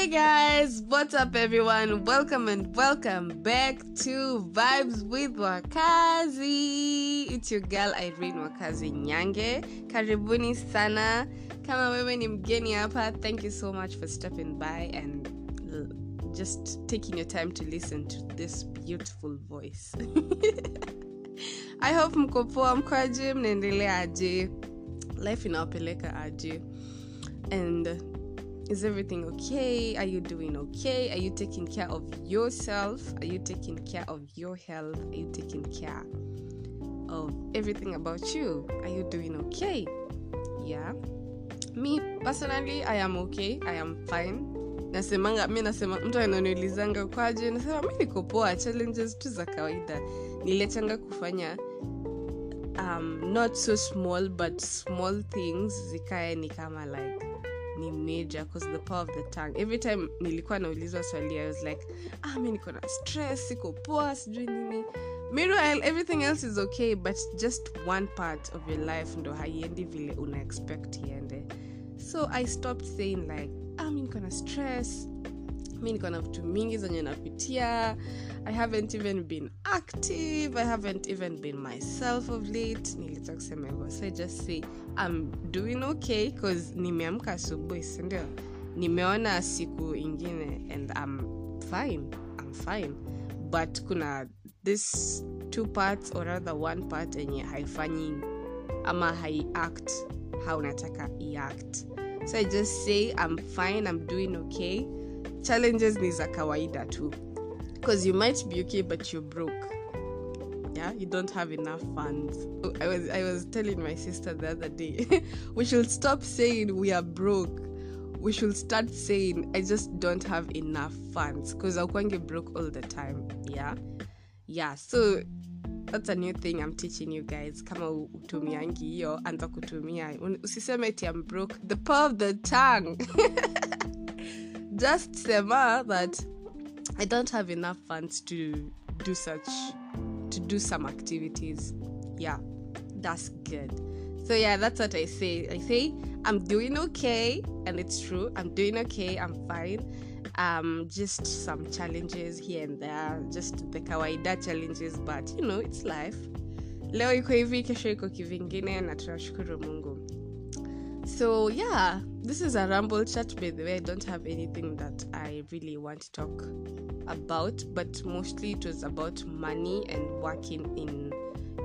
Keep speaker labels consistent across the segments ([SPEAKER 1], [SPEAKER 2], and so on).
[SPEAKER 1] Hey guys, what's up everyone? Welcome and welcome back to Vibes with Wakazi. It's your girl Irene Wakazi Nyange. Karibuni sana. Kama wewe ni mgeni hapa, thank you so much for stepping by and just taking your time to listen to this beautiful voice. I hope mko poa, mko aje, mnaendelea aje, life inawapeleka aje and is everything okay? Are you doing okay? Are you taking care of yourself? Are you taking care of your health? Are you taking care of everything about you? Are you doing okay? Yeah. Me personally i am okay. I am fine. Nasemanga mi nasema mtu ananiulizanga kwaje nasema mi niko poa. Challenges tu za kawaida. Niliachanga kufanya um, not so small but small things zikae ni kama like ni major cause the power of the tongue. Every time nilikuwa naulizwa swali i was like ah mi niko na stress siko poa sijui nini. Meanwhile everything else is okay but just one part of your life ndo haiendi vile una expect iende. So i stopped saying like ah mi niko na stress mi niko na vitu mingi zenye napitia. I haven't even been active. I haven't even been myself of late. Nilita kusema hivyo. So I just say i'm doing okay cause nimeamka asubuhi sindio nimeona siku ingine and i'm fine. I'm fine. But kuna this two parts or rather one part enye haifanyi ama haiact how nataka iact so i just say i'm fine. I'm doing okay challenges ni za kawaida tu. Because you might be okay but you're broke. Yeah you don't have enough funds i was i was telling my sister the other day we should stop saying we are broke. We should start saying i just don't have enough funds because aukwange broke all the time yeah. Yeah so that's a new thing i'm teaching you guys. Kama utumiangi hiyo anza kutumia. Usiseme ti am broke. The power of the tongue just sema that I don't have enough funds to do such to do some activities. Yeah, that's good. So yeah, that's what I say. I say I'm doing okay, and it's true. I'm doing okay. I'm fine. Um, just some challenges here and there, just the kawaida challenges, but you know, it's life. Leo iko hivi, kesho iko kivingine, na tunashukuru Mungu. So yeah, this is a ramble chat. By the way, I don't have anything that I really want to talk about, but mostly it was about money and working in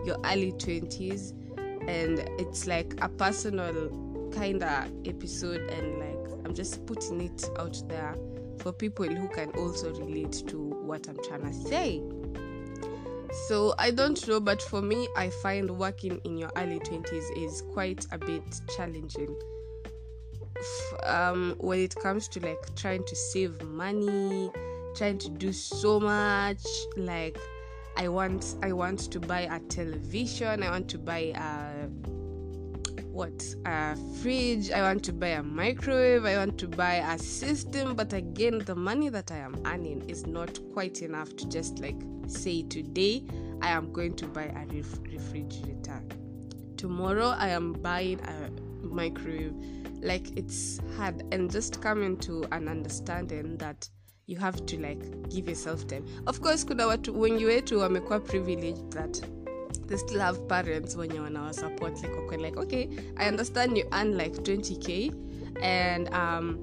[SPEAKER 1] your early twenties, and it's like a personal kind of episode, and like I'm just putting it out there for people who can also relate to what I'm trying to say. So I don't know, but for me, I find working in your early 20s is quite a bit challenging. Um, when it comes to like trying to save money, trying to do so much, like I want, I want to buy a television, I want to buy a what a fridge i want to buy a microwave i want to buy a system but again the money that i am earning is not quite enough to just like say today i am going to buy a ref- refrigerator. Tomorrow i am buying a microwave. Like it's hard. And just coming to an understanding that you have to like give yourself time. Of course kuna watu wengi wetu wamekuwa privileged that they still have parents wenye wanawasupport like wako like okay i understand you earn like 20k and um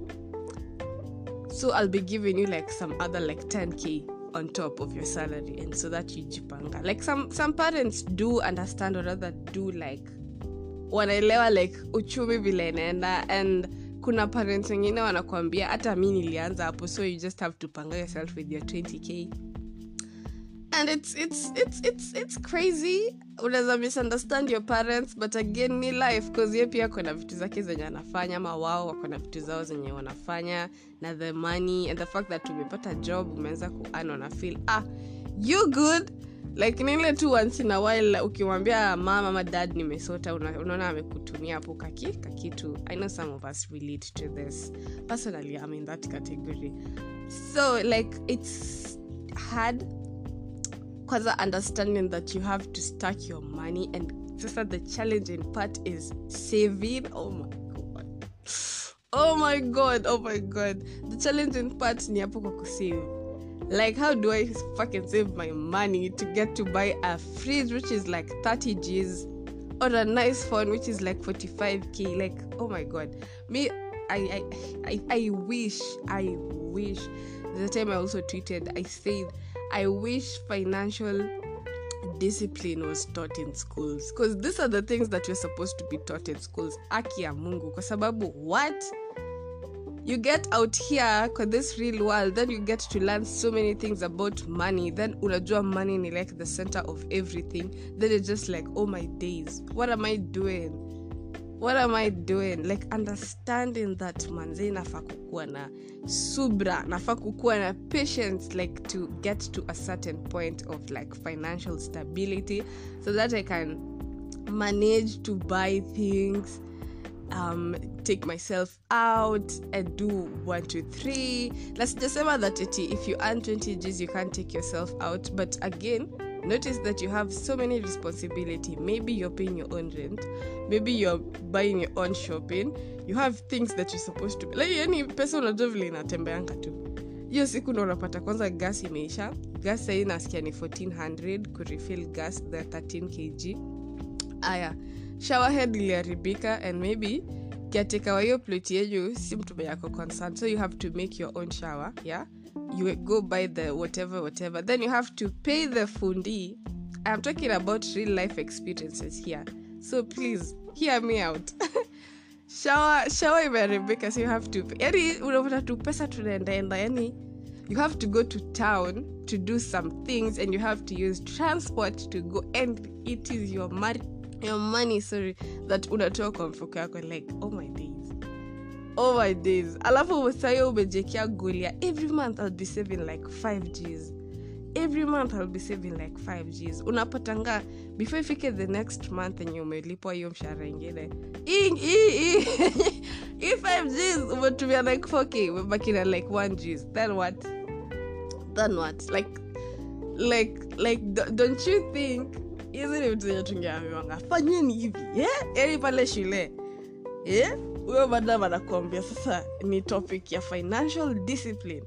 [SPEAKER 1] so i'll be giving you like some other like 10k on top of your salary and so that you jipanga. Like some some parents do understand or rather do like wanaelewa like uchumi vile inaenda and kuna parents wengine wanakuambia hata mi nilianza hapo so you just have to panga yourself with your 20k and it's it's it's it's it's crazy. Unaweza misunderstand your parents but again ni life cause ye pia kona vitu zake zenye anafanya ama wao wakona vitu zao zenye wanafanya na the money and the fact that umepata job umeanza kuan na feel ah you good? Like nile tu once in a while ukimwambia mama ama dad nimesota una- unaona amekutumia hapo kaki kakitu i know some of us relate to this. Personally i'm in that category. So like it's hard kwanza understanding that you have to stack your money and sasa the challenging part is saving. Oh my god. Oh my god oh my god. The challenging part ni hapo kwa kusave. Like how do i fucking save my money to get to buy a fridge which is like 30 g's or a nice phone which is like 45k like oh my god. Me i i i, I wish i wish. The time i also tweeted i said i wish financial discipline was taught in schools. Because these are the things that you're supposed to be taught in schools. Aki ya mungu. Kwa sababu what? You get out here kwa this real world then you get to learn so many things about money. Then unajua money ni like the center of everything. Then it's just like oh my days what am i doing what am i doing like understanding that manze nafaa kukuwa na subra nafaa na patience like to get to a certain point of like financial stability so that i can manage to buy things um, take myself out and do one, two, three. Let's just say that if you earn 20 G's, you can't take yourself out. But again, notice that you have so many responsibility. Maybe you're paying your own rent, maybe you're buying your own shopping. You have things that you're supposed to like yani pesa unajua vile inatembeanga tu. Hiyo siku ndo unapata kwanza gas imeisha. Gas sahii nasikia ni 1400 kurefil gas the 13 kg. Aya showerhead iliharibika and maybe kiatekawa hiyo ploti yenyu si yako concern so you have to make your own shower yeah you go buy the whatever whatever. Then you have to pay the fundi. I'm talking about real life experiences here. So please hear me out. Shower shower imeharibika so you have to yani unapata tu pesa tunaendaenda yani you have to go to town to do some things and you have to use transport to go and it is your your money sorry that unatoa kwa mfuko yako like oh my days oh my days. Alafu sayo umejekea golia every month i'll be saving like 5 gs. Every month i'll be saving like 5 gs. Unapatanga before ifike the next month enye umelipwa hiyo mshahara ingine. Hii 5 gs umetumia like 4k umebakina like 1 gs. Then what? Then what? Like like like don't you think hizi ni vitu zenye tungeambiwanga fanyeni hivi yeah? yani pale shule yeah? Huyo madam anakuambia sasa ni topic ya financial discipline.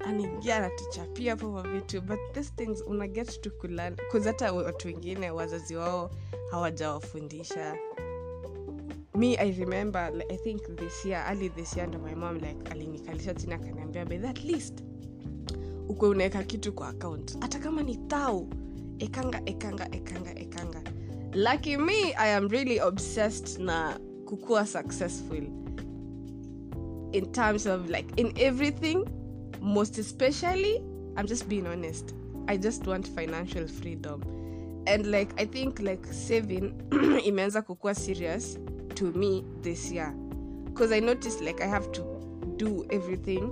[SPEAKER 1] Anaingia anatuchapia poa vitu but these things una get to kulan hata watu wengine wazazi wao hawajawafundisha. Me i remember like, i think this year early this year ndo my mom like alinikalisha chini akaniambia by at least ukwe unaweka kitu kwa account. Hata kama ni tau ekanga ekanga ekanga ekanga. Lucky me i am really obsessed na kukua successful. In terms of like in everything most especially i'm just being honest i just want financial freedom. And like i think like saving imeanza kukua serious to me this year. Because i noticed like i have to do everything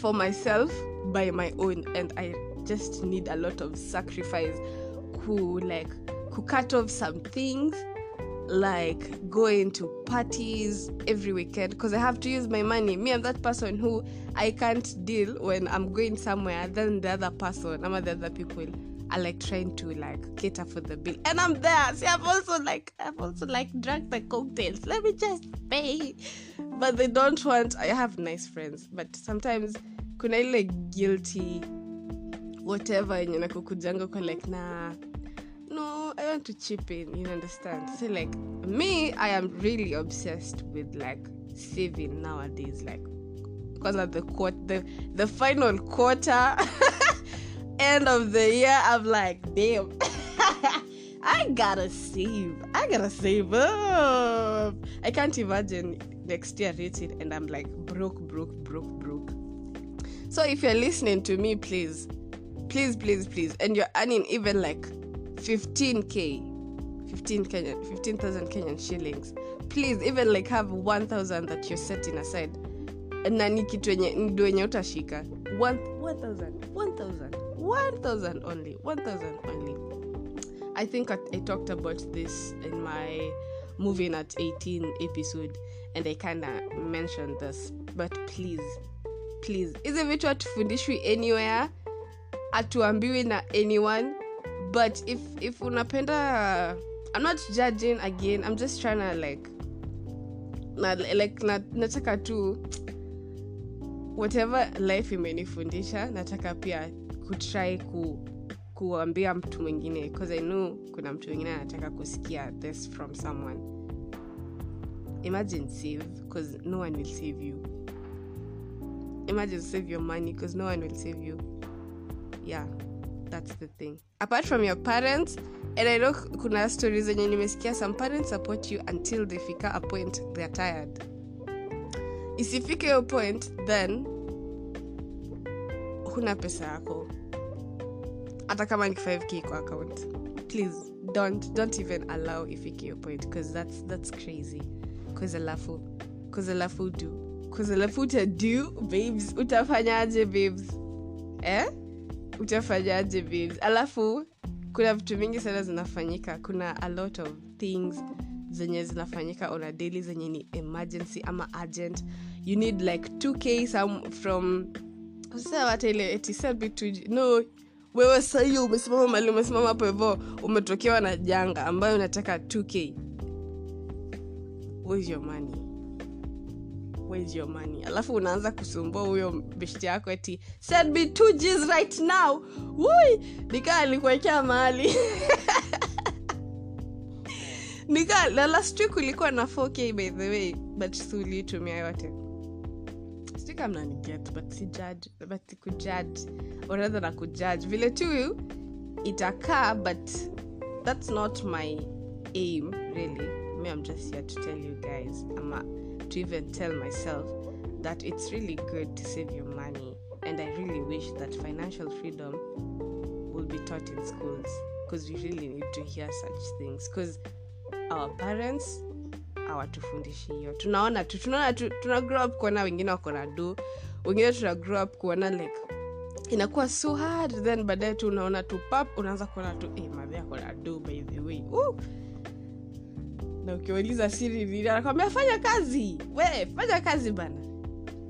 [SPEAKER 1] for myself by my own and i just need a lot of sacrifice. Who like who cut off some things like going to parties every weekend because i have to use my money. Me i'm that person who i can't deal when i'm going somewhere then the other person i'm the other people are like trying to like cater for the bill. And i'm there. See i've also like i've also like drank the cocktails. Let me just pay. But they don't want i have nice friends but sometimes kuna ile like guilty whatever yenye nakukujanga kwa like na no i want to chip in you understand? So like me i am really obsessed with like saving nowadays like because of the quart the the final quarter end of the year i'm like damn i gotta save i gotta save up. I can't imagine next year rated and i'm like broke broke broke broke. So if you're listening to me please please please please and you're earning even like 15k 15 kenyan 15000 kenyan shillings. Please even like have 1000 that you're setting aside. Na ni kitu enye ndo enye utashika. 1000 1000 1000 only 1000 only. I think I, I talked about this in my moving at 18 episode and i kind of mentioned this but please please hizi vitu hatufundishwi anywhere? Hatuambiwi na anyone but if if unapenda i'm not judging again. I'm just trying to like na, like na, nataka tu whatever life imenifundisha nataka pia kutry ku kuambia mtu mwingine. Because i know kuna mtu mwingine anataka kusikia this from someone imagine save because no one will save you imagine save your money because no one will save you yeah that's the thing. Apart from your parents and i know kuna stories zenye nimesikia some parents support you until they fika a point theyare tired. Isifike hiyo point then huna pesa yako. Hata kama ni 5k kwa account. Please don't don't even allow ifike hiyo point because that's that's crazy. Cause alafu cause alafu do. Cause alafu utadu babes. Utafanyaje babes? Eh utafanyaje babes alafu kuna vitu vingi sana zinafanyika. Kuna a lot of things zenye zinafanyika on a daily zenye ni emergency ama urgent. You need like 2k some from sasa ile wewe sahii umesimama mali umesimama hapo hivo umetokewa na janga ambayo unataka 2k where's your money where's your money? Alafu unaanza kusumbua huyo beshti yako eti send me two gs right now. Wui nikaa alikuwekea mahali. Nikaa last week ulikuwa na 4k by the way but si uliitumia yote. Sijui but si judge but kujudge or na kujudge. Vile tu itakaa but that's not my aim really. Me i'm just here to tell you guys ama to even tell myself that it's really good to save your money. And i really wish that financial freedom will be taught in schools because we really need to hear such things. Because our parents hawatufundishi hiyo. Tunaona tu tunaona tu tuna grow up kuona wengine wako na do wengine tuna grow up kuona like inakuwa so hard then baadaye tu unaona tu pap unaanza kuona tu eh, mabe ako na do by the way. Uh. Na ukiuliza siri vili anakwambia fanya kazi. We fanya kazi bana.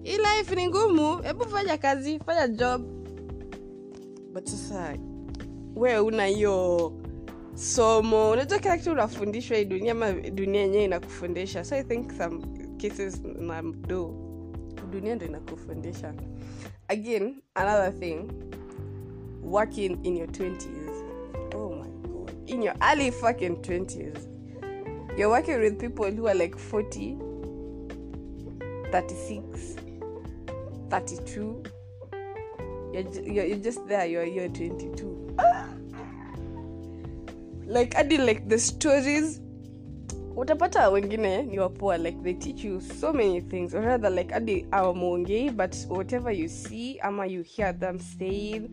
[SPEAKER 1] Hii life ni ngumu. Hebu fanya kazi fanya job. But sasa we una hiyo somo. Unajua kila kitu unafundishwa hii dunia ama dunia yenyewe inakufundisha. So i think some cases na do. Dunia ndo inakufundisha. Again another thing. Working in your 20s oh my god. In your early fucking 20s you're working with people who are like 40 36 32 you're, you're, just there you're, you're 22 like adi like the stories. Utapata wengine ni wapoa like they teach you so many things. Or rather like adi awamwongei but whatever you see ama you hear them saying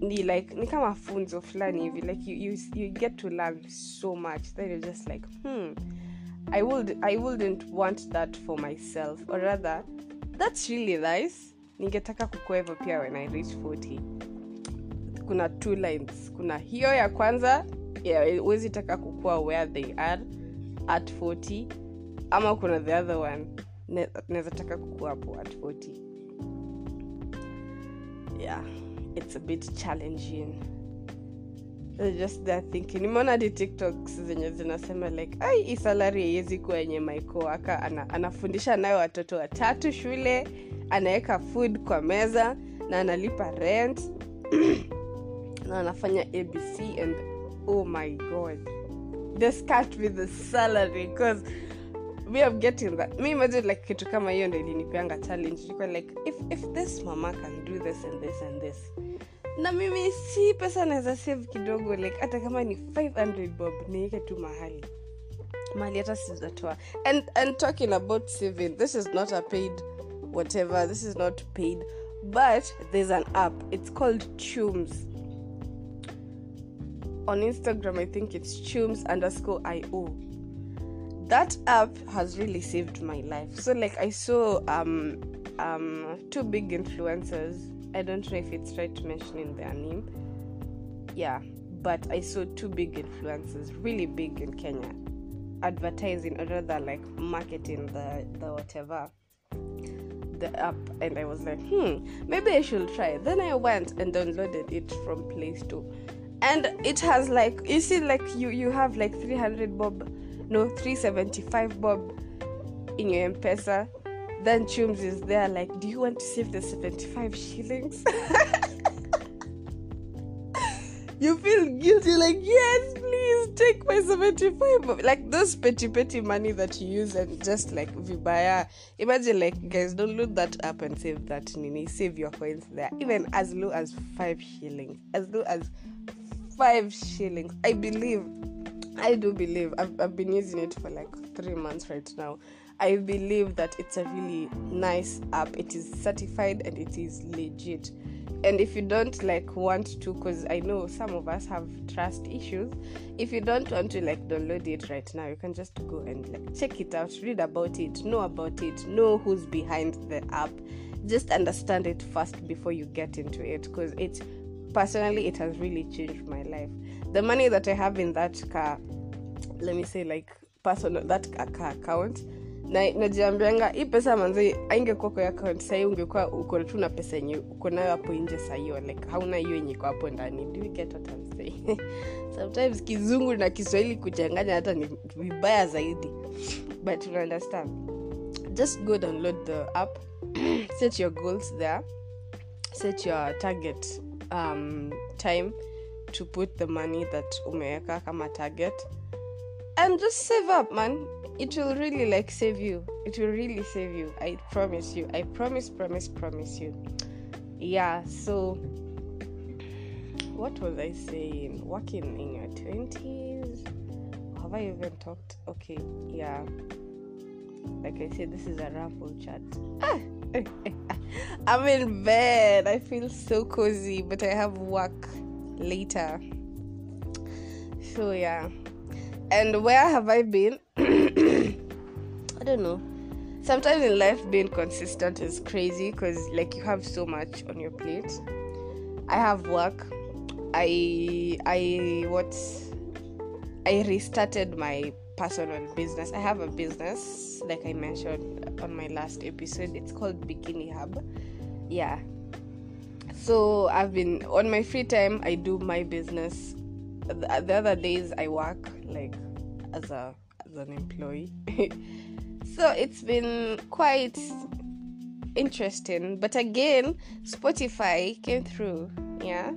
[SPEAKER 1] ni like ni kama funzo fulani hivi like you, you, you get to learn so much that you're just like hmm I would I wouldn't want that for myself. Or rather that's really nice. Ningetaka kukua hivyo pia when I reach 40 kuna two lines. Kuna hiyo ya kwanza huwezi taka kukua where they are at 40 ama kuna the other one naweza taka kukua hapo at 40 yeah it's a bit challenging. Just there thinking. Nimeona hadi tiktoks zenye zinasema like ai salari haiwezi kuwa yenye maikoaka ana, anafundisha nayo watoto watatu shule anaweka food kwa meza na analipa rent na anafanya abc and oh my god. The start with the salary because we are getting that. Me imagine like kitu kama hiyo ndo ilinipeanga challenge. Ilikuwa like if, if this mama can do this and this and this na mimi si pesa naweza save kidogo like hata kama ni 500 bob niweke tu mahali. Mahali hata sizatoa. And, and talking about saving this is not a paid whatever this is not paid but there's an app. It's called chums on instagram i think it's chums underscore io that app has really saved my life. So like i saw um um two big influencers. I don't know if it's right mentioning their name. Yeah but i saw two big influencers really big in kenya advertising or rather like marketing the the whatever the app. And i was like hmm maybe i should try. Then i went and downloaded it from play store. And it has like you see like you you have like 300 bob no 375 bob in your M-Pesa. Then Chumz is there like, do you want to save the 75 shillings? you feel guilty, like, yes, please take my 75. bob. Like those petty petty money that you use and just like vibaya. Imagine like guys, download that up and save that nini. Save your coins there. Even as low as five shillings. As low as five shillings. I believe I do believe I've, I've been using it for like three months right now. I believe that it's a really nice app. It is certified and it is legit. And if you don't like want to, because I know some of us have trust issues, if you don't want to like download it right now, you can just go and like check it out, read about it, know about it, know who's behind the app. Just understand it first before you get into it, because it personally it has really changed my life. The money that I have in that car, let me say like personal that aka account. Na najiambianga hii pesa manzi aingekuwa kwa account sahii ungekuwa uko tu na pesa yenye uko nayo hapo nje sahio like hauna hiyo yenye iko hapo ndani. Do you get what I'm saying sometimes kizungu na kiswahili kuchanganya hata ni vibaya zaidi. But you understand. Just go download the app. Set your goals there. Set your target um, time to put the money that umeweka kama target and just save up man. It will really like save you. It will really save you. I promise you. I promise promise promise you. Yeah so what was i saying? Working in your 20s have i even talked? Okay yeah. Like i said this is a raffle chat. Ah! i'm in bed. I feel so cozy but i have work later. So yeah and where have i been I don't know. Sometimes in life, being consistent is crazy because, like, you have so much on your plate. I have work. I I what? I restarted my personal business. I have a business, like I mentioned on my last episode. It's called Bikini Hub. Yeah. So I've been on my free time. I do my business. The, the other days I work like as a as an employee. so it's been quite interesting. But again, Spotify came through. Yeah,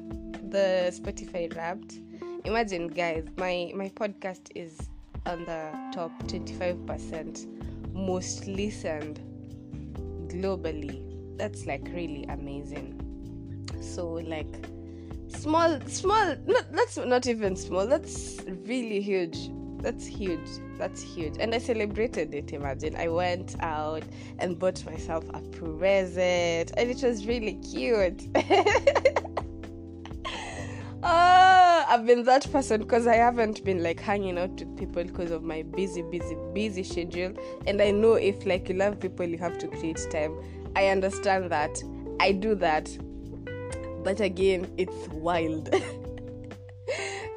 [SPEAKER 1] the Spotify Wrapped. Imagine, guys, my my podcast is on the top 25% most listened globally. That's like really amazing. So like small small not that's not even small. That's really huge. That's huge. That's huge. And i celebrated it imagine. I went out and bought myself a present and it was really cute. Oh i've been that person because i haven't been like hanging out with people because of my busy busy busy schedule. And i know if like you love people you have to create time. I understand that. I do that but again it's wild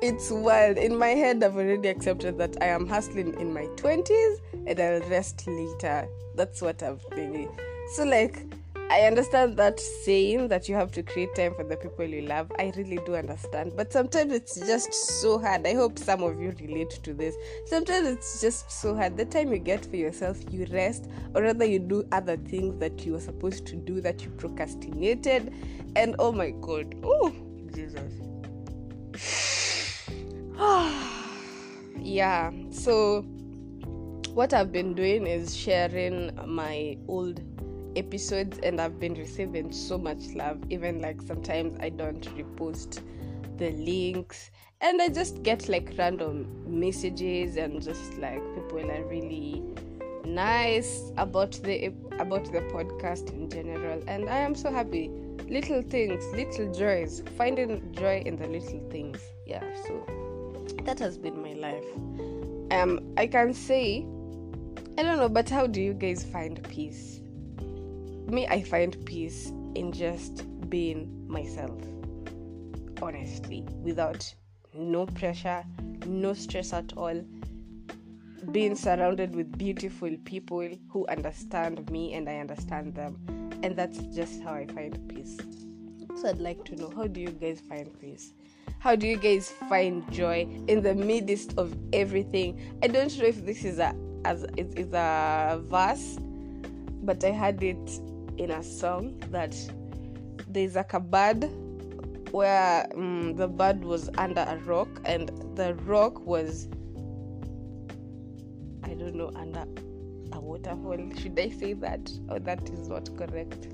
[SPEAKER 1] it's wild. In my head, I've already accepted that I am hustling in my 20s and I'll rest later. That's what I've been. So, like, I understand that saying that you have to create time for the people you love. I really do understand. But sometimes it's just so hard. I hope some of you relate to this. Sometimes it's just so hard. The time you get for yourself, you rest, or rather, you do other things that you were supposed to do that you procrastinated. And oh my god, oh, Jesus. yeah, so what I've been doing is sharing my old episodes, and I've been receiving so much love. Even like sometimes I don't repost the links, and I just get like random messages, and just like people are really nice about the about the podcast in general and i am so happy little things little joys finding joy in the little things yeah so that has been my life. Um, I can say, I don't know, but how do you guys find peace? Me, I find peace in just being myself, honestly, without no pressure, no stress at all. Being surrounded with beautiful people who understand me and I understand them, and that's just how I find peace. So, I'd like to know how do you guys find peace? how do you guys find joy in the midst of everything i don't know if this is a as it's, it's a verse, but I had it in a song that there's like a bird where um, the bird was under a rock and the rock was I don't know under a waterfall. Should I say that? Or that is not correct.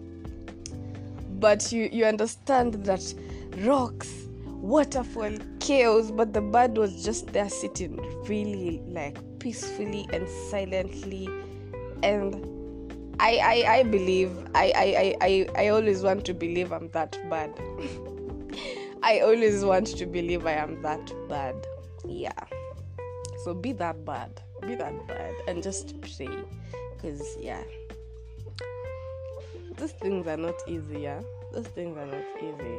[SPEAKER 1] But you you understand that rocks, waterfall, chaos, but the bird was just there sitting really like peacefully and silently and I, I, I believe I, I, I, I always want to believe I'm that bad. I always want to believe I am that bad. Yeah. So be that bad. Be that bad and just pray. Because yeah. Those things are not easy, yeah. Those things are not easy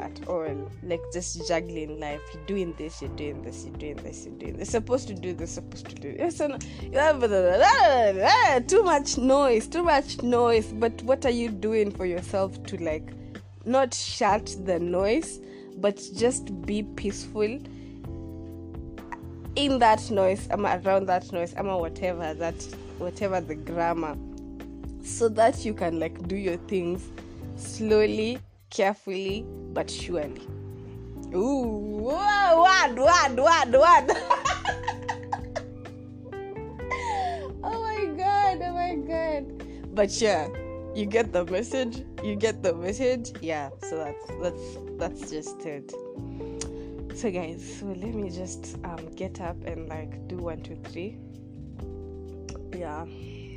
[SPEAKER 1] at all. Like just juggling life. You're doing this, you're doing this, you're doing this, you're doing this. You're supposed to do this, supposed to do this. Too much noise, too much noise. But what are you doing for yourself to like not shut the noise, but just be peaceful in that noise, I'm around that noise, I'm whatever that whatever the grammar. So that you can like do your things slowly carefully but surely. Ooh, one, one, one, one. oh my god, oh my god. But yeah, you get the message. You get the message. Yeah, so that's that's that's just it. So guys, so let me just um get up and like do one, two, three. Yeah,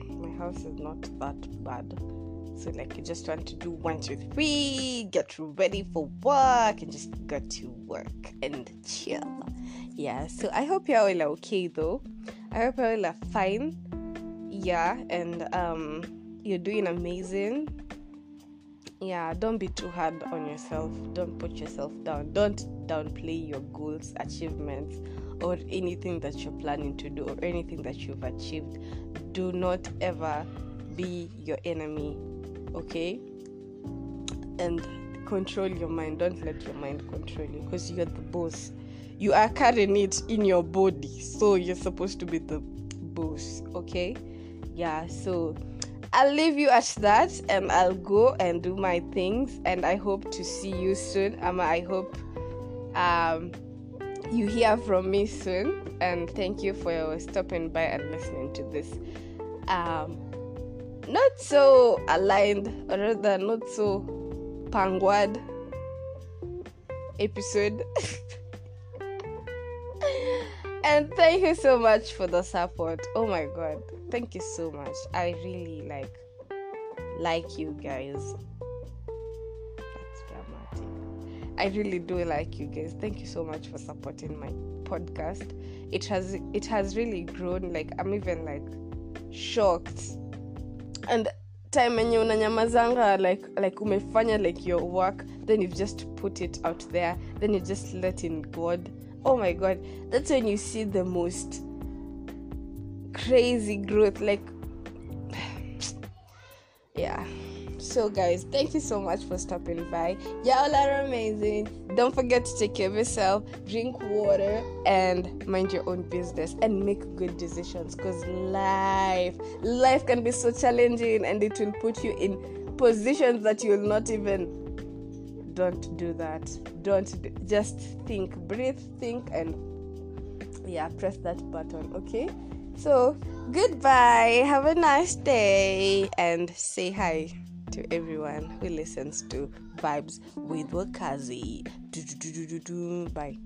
[SPEAKER 1] my house is not that bad so, like, you just want to do one, two, three, get ready for work, and just go to work and chill. Yeah, so I hope you all are okay though. I hope you all are fine. Yeah, and um, you're doing amazing. Yeah, don't be too hard on yourself. Don't put yourself down. Don't downplay your goals, achievements, or anything that you're planning to do, or anything that you've achieved. Do not ever be your enemy okay? And control your mind. Don't let your mind control you because you're the boss. You are carrying it in your body so you're supposed to be the boss okay? Yeah so i'll leave you at that and i'll go and do my things and i hope to see you soon. Um, i hope um, you hear from me soon. And thank you for stopping by and listening to this um, not so aligned, or rather, not so pangwad episode. and thank you so much for the support. Oh my god, thank you so much. I really like like you guys. That's dramatic. I really do like you guys. Thank you so much for supporting my podcast. It has it has really grown. Like I'm even like shocked and time enye unanyamazanga like like umefanya like your work then you just put it out there then you just let in god. Oh my god that's when you see the most crazy growth like yeah so, guys, thank you so much for stopping by. Y'all are amazing. Don't forget to take care of yourself, drink water, and mind your own business and make good decisions because life, life can be so challenging and it will put you in positions that you'll not even. Don't do that. Don't just think, breathe, think, and yeah, press that button, okay? So, goodbye. Have a nice day and say hi to everyone who listens to Vibes with Wakazi. Bye.